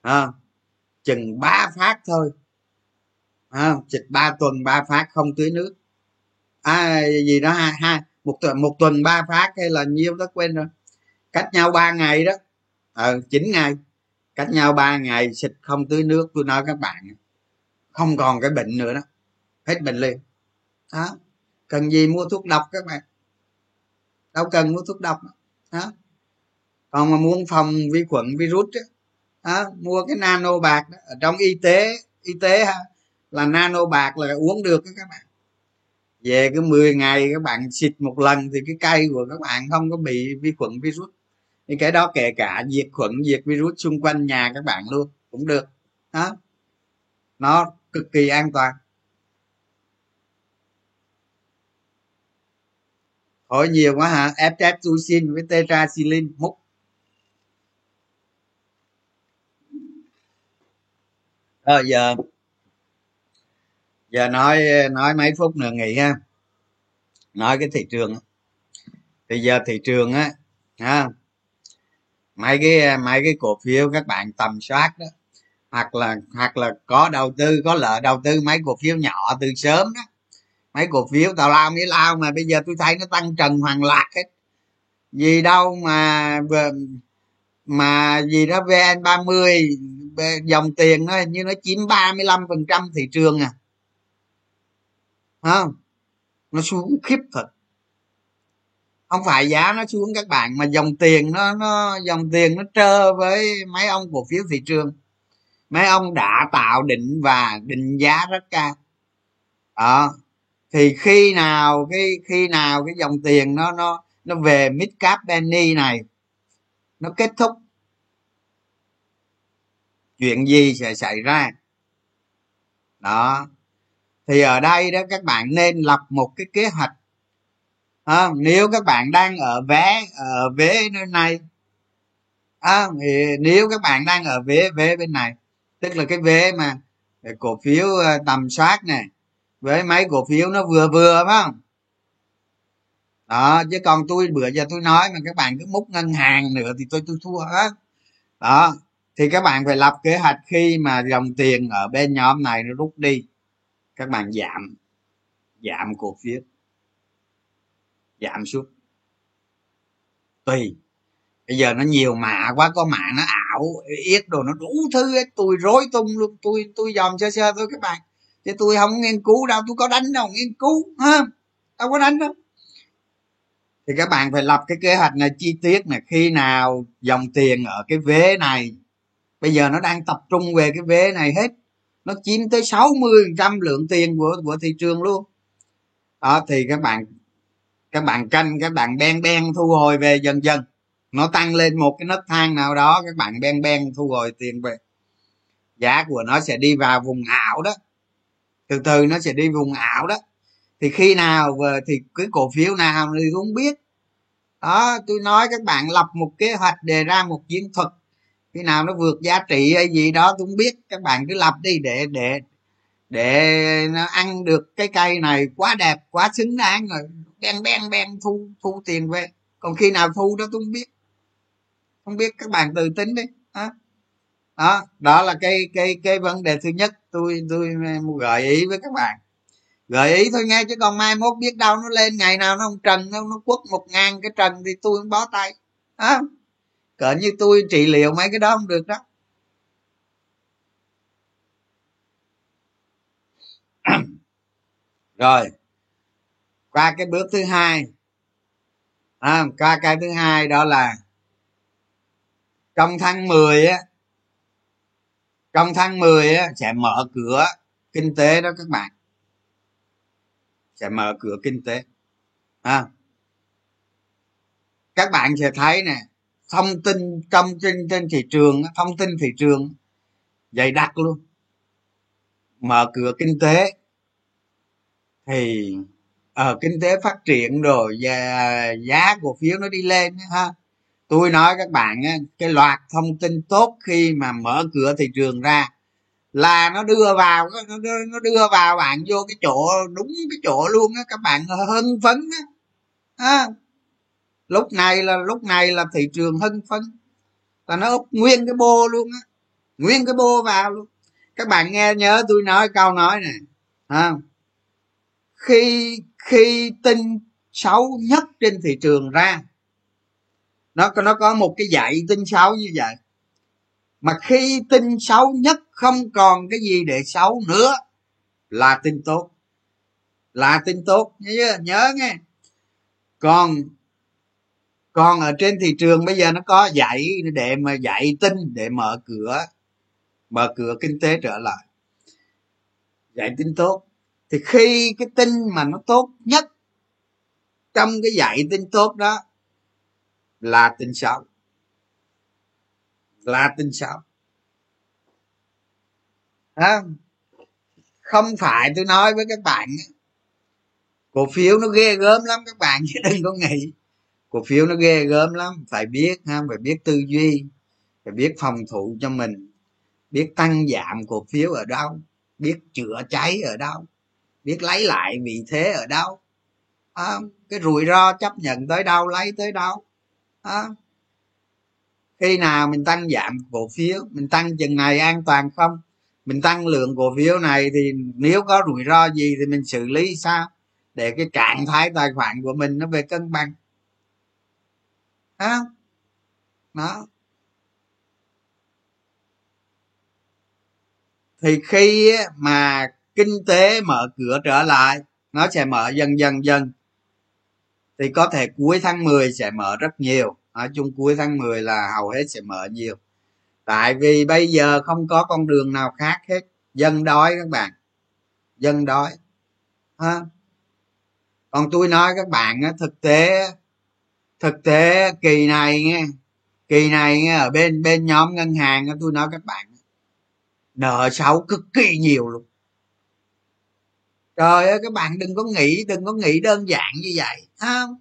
à, chừng ba phát thôi à, xịt ba tuần ba phát không tưới nước. À, gì đó hai hai một tuần một tuần ba phát hay là nhiêu đó quên rồi. Cách nhau ba ngày đó. Ờ chín ngày. Cách nhau ba ngày xịt không tưới nước tôi nói các bạn không còn cái bệnh nữa đó. Hết bệnh liền. Đó. Cần gì mua thuốc độc các bạn? Đâu cần mua thuốc độc. Đó còn mà muốn phòng vi khuẩn virus đó, đó mua cái nano bạc đó. ở trong y tế y tế ha là nano bạc là uống được đó các bạn. Về cái 10 ngày các bạn xịt một lần thì cái cây của các bạn không có bị vi khuẩn virus. Thì cái đó kể cả diệt khuẩn diệt virus xung quanh nhà các bạn luôn cũng được. Đó nó cực kỳ an toàn. Hỏi nhiều quá hả? Estreptosin với tetraxilin hút. Rồi giờ giờ nói nói mấy phút nữa nghỉ ha. Nói cái thị trường thì giờ thị trường á, ha, mấy cái mấy cái cổ phiếu các bạn tầm soát đó, hoặc là hoặc là có đầu tư, có lợi đầu tư mấy cổ phiếu nhỏ từ sớm đó mấy cổ phiếu tào lao mỹ lao mà bây giờ tôi thấy nó tăng trần hoàng lạc hết. Gì đâu mà mà gì đó vn 30 dòng tiền nó như nó chiếm 35 phần trăm thị trường à. Không? Nó xuống khiếp thật. Không phải giá nó xuống các bạn, mà dòng tiền nó nó, dòng tiền nó trơ với mấy ông cổ phiếu thị trường. Mấy ông đã tạo định và định giá rất cao. Đó thì khi nào cái khi nào cái dòng tiền nó nó nó về mid cap penny này nó kết thúc chuyện gì sẽ xảy ra? Đó. Thì ở đây đó các bạn nên lập một cái kế hoạch. À, nếu các bạn đang ở vé ở vế nơi này à, thì nếu các bạn đang ở vế vế bên này tức là cái vế mà cổ phiếu à, tầm soát này với mấy cổ phiếu nó vừa vừa phải không? Đó, chứ còn tôi bữa giờ tôi nói mà các bạn cứ múc ngân hàng nữa thì tôi tôi thua hết. Đó, thì các bạn phải lập kế hoạch khi mà dòng tiền ở bên nhóm này nó rút đi. Các bạn giảm giảm cổ phiếu. Giảm xuống. Tùy. Bây giờ nó nhiều mã quá, có mã nó ảo yết đồ nó đủ thứ ấy. tôi rối tung luôn, tôi tôi dòm sơ sơ thôi các bạn chứ tôi không nghiên cứu đâu, tôi có đánh đâu, nghiên cứu, ha? Đâu có đánh đâu. Thì các bạn phải lập cái kế hoạch này, chi tiết này, khi nào dòng tiền ở cái vế này. Bây giờ nó đang tập trung về cái vế này hết. Nó chiếm tới 60 trăm lượng tiền của của thị trường luôn. Đó, thì các bạn các bạn canh, các bạn ben ben thu hồi về dần dần. Nó tăng lên một cái nấc thang nào đó, các bạn ben ben thu hồi tiền về. Giá của nó sẽ đi vào vùng ảo đó từ từ nó sẽ đi vùng ảo đó. Thì khi nào thì cái cổ phiếu nào thì cũng biết. Đó, tôi nói các bạn lập một kế hoạch, đề ra một chiến thuật. Khi nào nó vượt giá trị hay gì đó tôi không biết. Các bạn cứ lập đi để để để nó ăn được cái cây này quá đẹp, quá xứng đáng rồi ben ben ben thu thu tiền về. Còn khi nào thu đó tôi không biết. Không biết các bạn tự tính đi. À đó, đó là cái cái cái vấn đề thứ nhất tôi tôi gợi ý với các bạn. Gợi ý thôi nghe chứ còn mai mốt biết đâu nó lên ngày nào nó không trần nó nó quất một ngàn cái trần thì tôi không bó tay. À cỡ như tôi trị liệu mấy cái đó không được đó. Rồi qua cái bước thứ hai. À, qua cái thứ hai đó là trong tháng 10 á trong tháng 10 á sẽ mở cửa kinh tế đó các bạn. Sẽ mở cửa kinh tế. À, các bạn sẽ thấy nè thông tin trong trên trên thị trường thông tin thị trường dày đặc luôn. Mở cửa kinh tế thì ở kinh tế phát triển rồi và giá cổ phiếu nó đi lên ha tôi nói các bạn cái loạt thông tin tốt khi mà mở cửa thị trường ra là nó đưa vào nó đưa, nó đưa vào bạn vô cái chỗ đúng cái chỗ luôn á các bạn hưng phấn á. Lúc này là lúc này là thị trường hưng phấn là nó úp nguyên cái bô luôn á nguyên cái bô vào luôn. Các bạn nghe nhớ tôi nói câu nói này à, khi khi tin xấu nhất trên thị trường ra nó nó có một cái dạy tin xấu như vậy. Mà khi tin xấu nhất không còn cái gì để xấu nữa, là tin tốt. Là tin tốt. Nhớ nhớ nghe. Còn còn ở trên thị trường bây giờ nó có dạy để mà dạy tin, để mở cửa mở cửa kinh tế trở lại. Dạy tin tốt. Thì khi cái tin mà nó tốt nhất trong cái dạy tin tốt đó là tin xấu là tin xấu à, không phải tôi nói với các bạn cổ phiếu nó ghê gớm lắm các bạn chứ đừng có nghĩ. Cổ phiếu nó ghê gớm lắm phải biết ha phải biết tư duy phải biết phòng thủ cho mình biết tăng giảm cổ phiếu ở đâu biết chữa cháy ở đâu biết lấy lại vị thế ở đâu. À, cái rủi ro chấp nhận tới đâu lấy tới đâu à, khi nào mình tăng giảm cổ phiếu mình tăng chừng này an toàn không? Mình tăng lượng cổ phiếu này thì nếu có rủi ro gì thì mình xử lý sao? Để cái trạng thái tài khoản của mình nó về cân bằng. À, đó. Thì khi mà kinh tế mở cửa trở lại nó sẽ mở dần dần dần thì có thể cuối tháng 10 sẽ mở rất nhiều. Nói chung cuối tháng 10 là hầu hết sẽ mở nhiều. Tại vì bây giờ không có con đường nào khác hết. Dân đói các bạn. Dân đói. Ha? Còn tôi nói các bạn thực tế thực tế kỳ này nghe kỳ này nghe, ở bên bên nhóm ngân hàng tôi nói các bạn nợ xấu cực kỳ nhiều luôn trời ơi các bạn đừng có nghĩ đừng có nghĩ đơn giản như vậy không?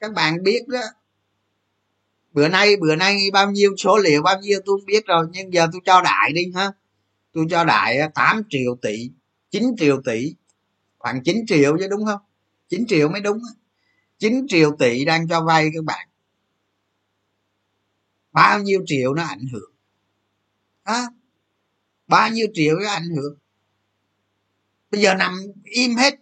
Các bạn biết đó. Bữa nay bữa nay bao nhiêu số liệu bao nhiêu tôi không biết rồi nhưng giờ tôi cho đại đi ha. Tôi cho đại 8 triệu tỷ 9 triệu tỷ khoảng 9 triệu chứ đúng không? 9 triệu mới đúng 9 triệu tỷ đang cho vay các bạn. Bao nhiêu triệu nó ảnh hưởng? À, bao nhiêu triệu nó ảnh hưởng? Bây giờ nằm im hết.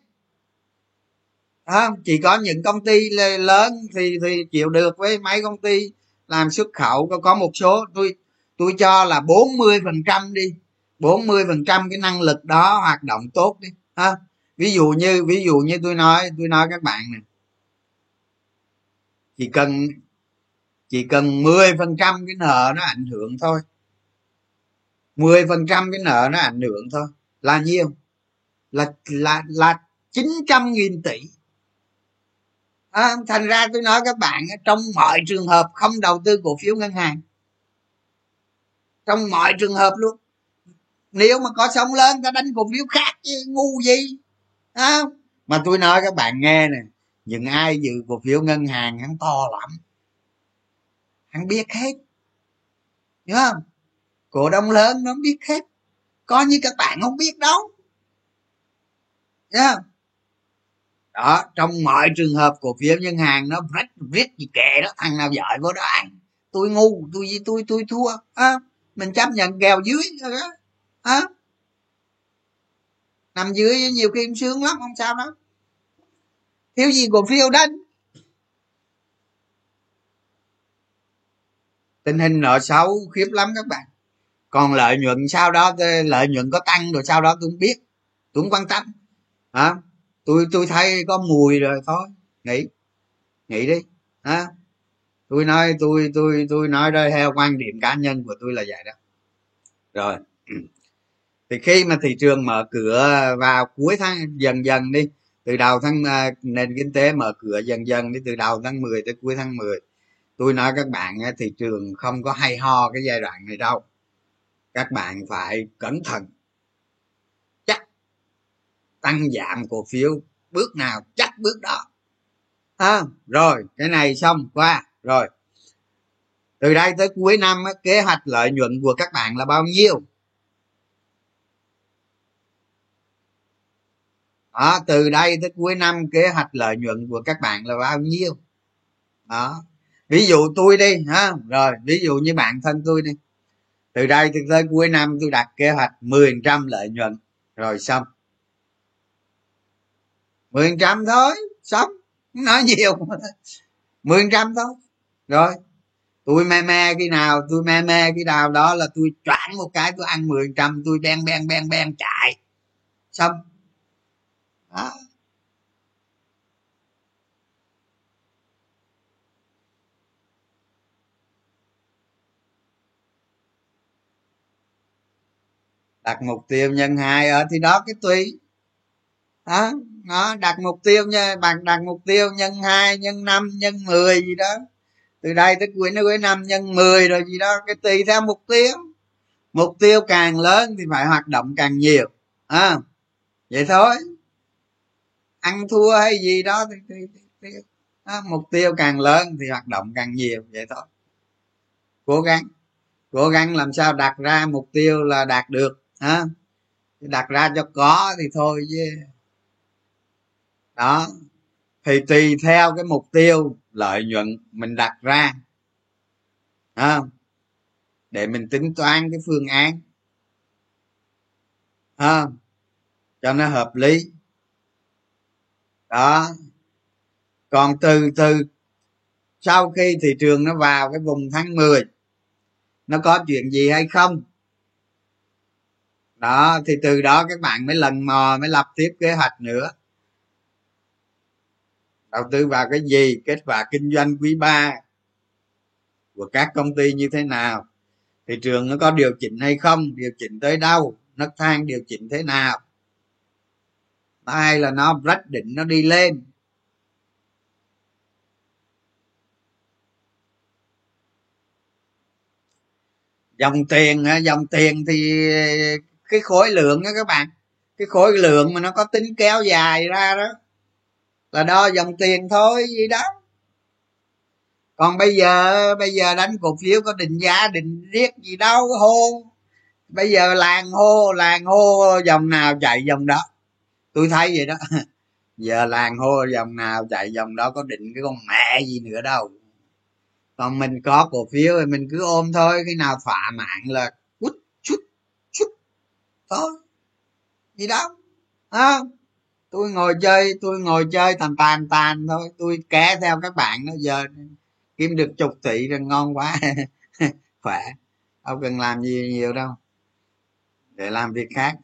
Đó, chỉ có những công ty lớn thì thì chịu được với mấy công ty làm xuất khẩu. Có có một số tôi tôi cho là 40 phần trăm đi. 40 phần trăm cái năng lực đó hoạt động tốt đi. Ha ví dụ như ví dụ như tôi nói tôi nói các bạn này chỉ cần chỉ cần 10 phần trăm cái nợ nó ảnh hưởng thôi. 10 phần trăm cái nợ nó ảnh hưởng thôi. Là nhiêu? Là là là 900 nghìn tỷ. À, thành ra tôi nói các bạn trong mọi trường hợp không đầu tư cổ phiếu ngân hàng trong mọi trường hợp luôn. Nếu mà có sóng lớn ta đánh cổ phiếu khác chứ ngu gì à, mà tôi nói các bạn nghe nè những ai dự cổ phiếu ngân hàng hắn to lắm hắn biết hết hiểu không? Cổ đông lớn nó biết hết có như các bạn không biết đâu yeah. đó trong mọi trường hợp cổ phiếu ngân hàng nó rách viết gì kệ đó thằng nào giỏi vô đó ăn. Tôi ngu tôi tôi tôi thua à, mình chấp nhận kèo dưới đó à, nằm dưới nhiều khi sướng lắm không sao đâu. Thiếu gì cổ phiếu đánh? Tình hình nợ xấu khiếp lắm các bạn. Còn lợi nhuận sau đó lợi nhuận có tăng rồi sau đó tôi không biết. Tôi không quan tâm hả? Tôi tôi thấy có mùi rồi, thôi, nghỉ. Nghỉ đi, hả? Tôi nói, tôi tôi tôi nói đây theo quan điểm cá nhân của tôi là vậy đó. Rồi. Thì khi mà thị trường mở cửa vào cuối tháng, dần dần đi, từ đầu tháng à, nền kinh tế mở cửa dần dần đi, từ đầu tháng 10 tới cuối tháng 10 tôi nói các bạn thị trường không có hay ho cái giai đoạn này đâu. Các bạn phải cẩn thận tăng giảm cổ phiếu bước nào chắc bước đó. À, rồi cái này xong qua. Rồi. Từ đây tới cuối năm kế hoạch lợi nhuận của các bạn là bao nhiêu? Đó từ đây tới cuối năm kế hoạch lợi nhuận của các bạn là bao nhiêu? Đó. Ví dụ tôi đi ha. Rồi ví dụ như bạn thân tôi đi. Từ đây tới cuối năm tôi đặt kế hoạch 10% lợi nhuận. Rồi xong. 10% thôi xong nói nhiều. 10% thôi. Rồi, tôi me me khi nào, tôi me me khi nào đó là tôi choảng một cái, tôi ăn 10% tôi beng beng beng beng, chạy. Xong. Đó. Đặt mục tiêu nhân hai ở thì đó cái tùy đó nó đặt mục tiêu nha bạn đặt mục tiêu nhân hai nhân năm nhân 10 gì đó. Từ đây tới cuối nó cuối năm nhân 10 rồi gì đó cái tùy theo mục tiêu. Mục tiêu càng lớn thì phải hoạt động càng nhiều à, vậy thôi. Ăn thua hay gì đó thì, thì, thì, thì đó, à, mục tiêu càng lớn thì hoạt động càng nhiều vậy thôi. Cố gắng cố gắng làm sao đặt ra mục tiêu là đạt được à, đặt ra cho có thì thôi chứ đó. Thì tùy theo cái mục tiêu lợi nhuận mình đặt ra. À, để mình tính toán cái phương án. À, cho nó hợp lý. Đó. Còn từ từ sau khi thị trường nó vào cái vùng tháng 10 nó có chuyện gì hay không? Đó. Thì từ đó các bạn mới lần mò mới lập tiếp kế hoạch nữa đầu tư vào cái gì, kết quả kinh doanh quý ba của các công ty như thế nào, thị trường nó có điều chỉnh hay không, điều chỉnh tới đâu nấc thang điều chỉnh thế nào. Hay là nó rách định nó đi lên. Dòng tiền dòng tiền thì cái khối lượng đó các bạn, cái khối lượng mà nó có tính kéo dài ra đó là đo dòng tiền thôi gì đó. Còn bây giờ bây giờ đánh cổ phiếu có định giá định riết gì đâu hô. Bây giờ làng hô làng hô dòng nào chạy dòng đó. Tôi thấy vậy đó. Giờ làng hô dòng nào chạy dòng đó có định cái con mẹ gì nữa đâu. Còn mình có cổ phiếu thì mình cứ ôm thôi khi nào thỏa mãn là quýt chút chút thôi. Gì đâu à, tôi ngồi chơi, tôi ngồi chơi tàn tàn tàn thôi. Tôi ké theo các bạn đó, giờ kiếm được chục tỷ là ngon quá. Khỏe. Không cần làm gì nhiều đâu. Để làm việc khác.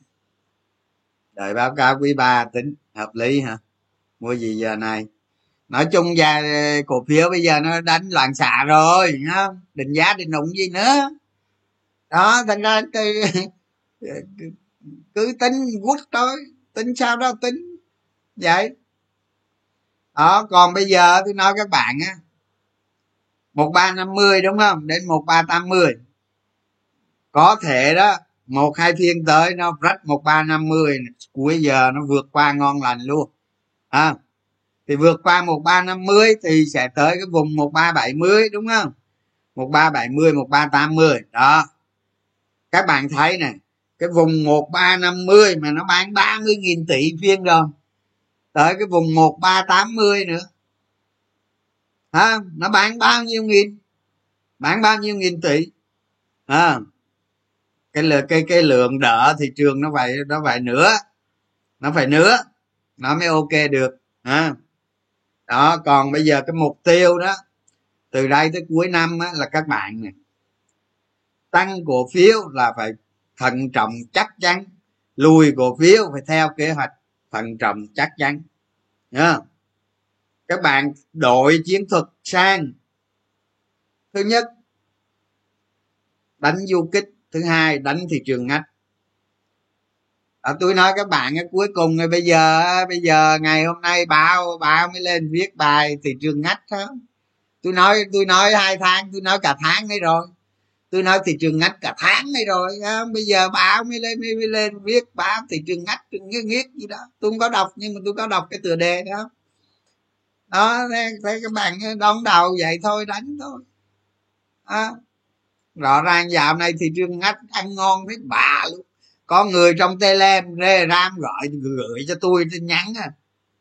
Đợi báo cáo quý ba tính, hợp lý hả? Mua gì giờ này? Nói chung ra ờ, cổ phiếu bây giờ nó đánh loạn xạ rồi không? Định giá định đụng gì nữa? Đó, thành ra cứ tính quất thôi tính sao đó, tính vậy. Đó còn bây giờ tôi nói các bạn á. Một ba năm mươi đúng không? Đến một ba tám mươi. Có thể đó một hai phiên tới nó rách một ba năm mươi cuối giờ nó vượt qua ngon lành luôn. À, thì vượt qua một ba năm mươi thì sẽ tới cái vùng một ba bảy mươi đúng không? một ba bảy mươi một ba tám mươi. Đó. Các bạn thấy này cái vùng một ba năm mươi mà nó bán ba mươi nghìn tỷ phiên rồi tới cái vùng một ba tám mươi nữa. Ha nó bán bao nhiêu nghìn? Bán bao nhiêu nghìn tỷ? À, cái lượng cái cái lượng đỡ thị trường nó phải nó phải nữa nó phải nữa nó mới ok được. À. đó còn bây giờ cái mục tiêu đó từ đây tới cuối năm á, là các bạn này tăng cổ phiếu là phải thận trọng chắc chắn lùi cổ phiếu phải theo kế hoạch thận trọng chắc chắn. Nhá các bạn đội chiến thuật sang. Thứ nhất đánh du kích. Thứ hai đánh thị trường ngách à, tôi nói các bạn cuối cùng bây giờ bây giờ ngày hôm nay báo báo mới lên viết bài thị trường ngách đó. Tôi nói tôi nói hai tháng tôi nói cả tháng đấy rồi tôi nói thị trường ngách cả tháng này rồi à, bây giờ báo mới lên mới, mới lên viết báo thị trường ngách nghiết nghiết gì đó. Tôi không có đọc nhưng mà tôi có đọc cái tựa đề đó. Đó thấy các bạn đón đầu vậy thôi đánh thôi. À, rõ ràng dạo này thị trường ngách ăn ngon thấy bà luôn. Có người trong telem rê ram gọi gửi cho tôi tin nhắn à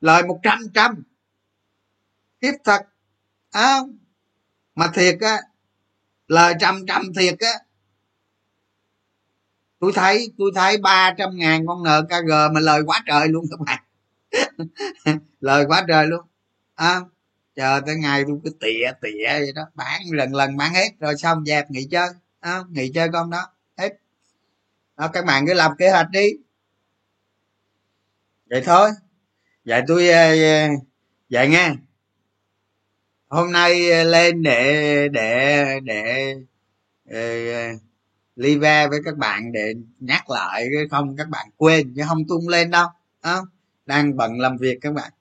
lời một trăm trăm. Tiếp thật à, mà thiệt á lời trăm trăm thiệt á. Tôi thấy tôi thấy ba trăm ngàn con nkg mà lời quá trời luôn các bạn. Lời quá trời luôn. À, chờ tới ngày tôi cứ tỉa tỉa vậy đó. Bán lần lần bán hết rồi xong dẹp nghỉ chơi. À, nghỉ chơi con đó. Hết. Đó, các bạn cứ lập kế hoạch đi. Vậy thôi. Vậy tôi ờ, ờ, vậy nghe hôm nay ờ, lên để để để, ờ, để live với các bạn để nhắc lại không các bạn quên chứ không tung lên đâu à, đang bận làm việc các bạn.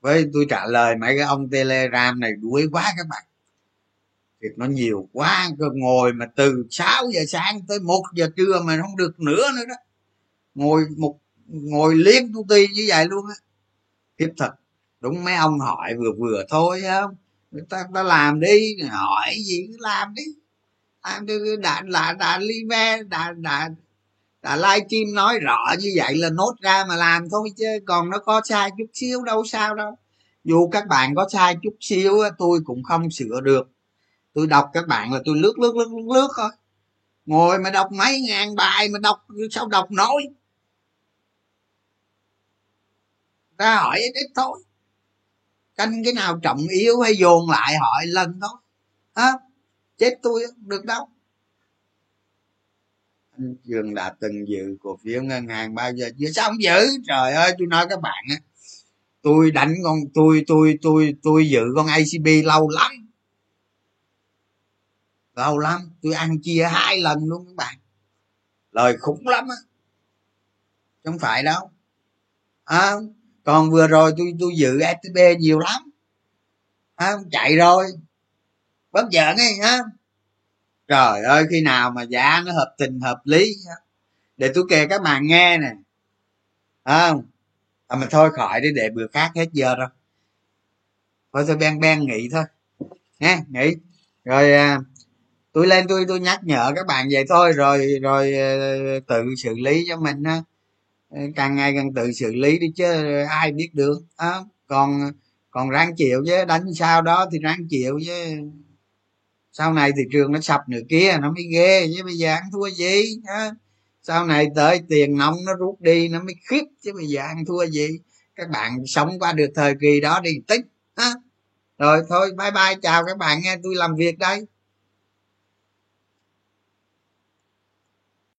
Với tôi trả lời mấy cái ông telegram này đuối quá các bạn. Việc nó nhiều quá cơ ngồi mà từ 6 giờ sáng tới một giờ trưa mà không được nữa nữa đó. Ngồi một ngồi liên tu ti như vậy luôn á. Kiếp thật đúng mấy ông hỏi vừa vừa thôi không người ta ta làm đi. Hỏi gì cứ làm đi. Làm đi đã đã đã live đã đã đã livestream nói rõ như vậy là nốt ra mà làm thôi chứ. Còn nó có sai chút xíu đâu sao đâu. Dù các bạn có sai chút xíu tôi cũng không sửa được. Tôi đọc các bạn là tôi lướt lướt lướt lướt, lướt thôi. Ngồi mà đọc mấy ngàn bài mà đọc sao đọc nổi? Ra hỏi ít ít thôi canh cái nào trọng yếu hay dồn lại hỏi lần thôi. À, chết tôi được đâu. Anh trường đã từng dự cổ phiếu ngân hàng bao giờ chưa? Sao không giữ? Trời ơi tôi nói các bạn á tôi đánh con tôi tôi tôi tôi giữ con acb lâu lắm. Lâu lắm tôi ăn chia hai lần luôn các bạn. Lời khủng lắm á. Không phải đâu. À, còn vừa rồi tôi tôi dự stb nhiều lắm. À, chạy rồi. Bất giận ấy ha trời ơi khi nào mà giá nó hợp tình hợp lý để tôi kể các bạn nghe nè. Không à mà thôi khỏi đi để bữa khác hết giờ rồi. Thôi tôi ben ben nghỉ thôi. Nghe nghỉ. Rồi à, tôi lên tôi tôi nhắc nhở các bạn vậy thôi. Rồi rồi ờ, tự xử lý cho mình ha Ờ, càng ngày càng tự xử lý đi chứ ai biết được. À, còn còn ráng chịu chứ đánh sao đó thì ráng chịu chứ. Sau này thị trường nó sập nữa kia nó mới ghê chứ bây giờ ăn thua gì? À, sau này tới tiền nóng nó rút đi nó mới khiếp chứ bây giờ ăn thua gì? Các bạn sống qua được thời kỳ đó đi tích à. rồi thôi bye bye chào các bạn nghe tôi làm việc đây.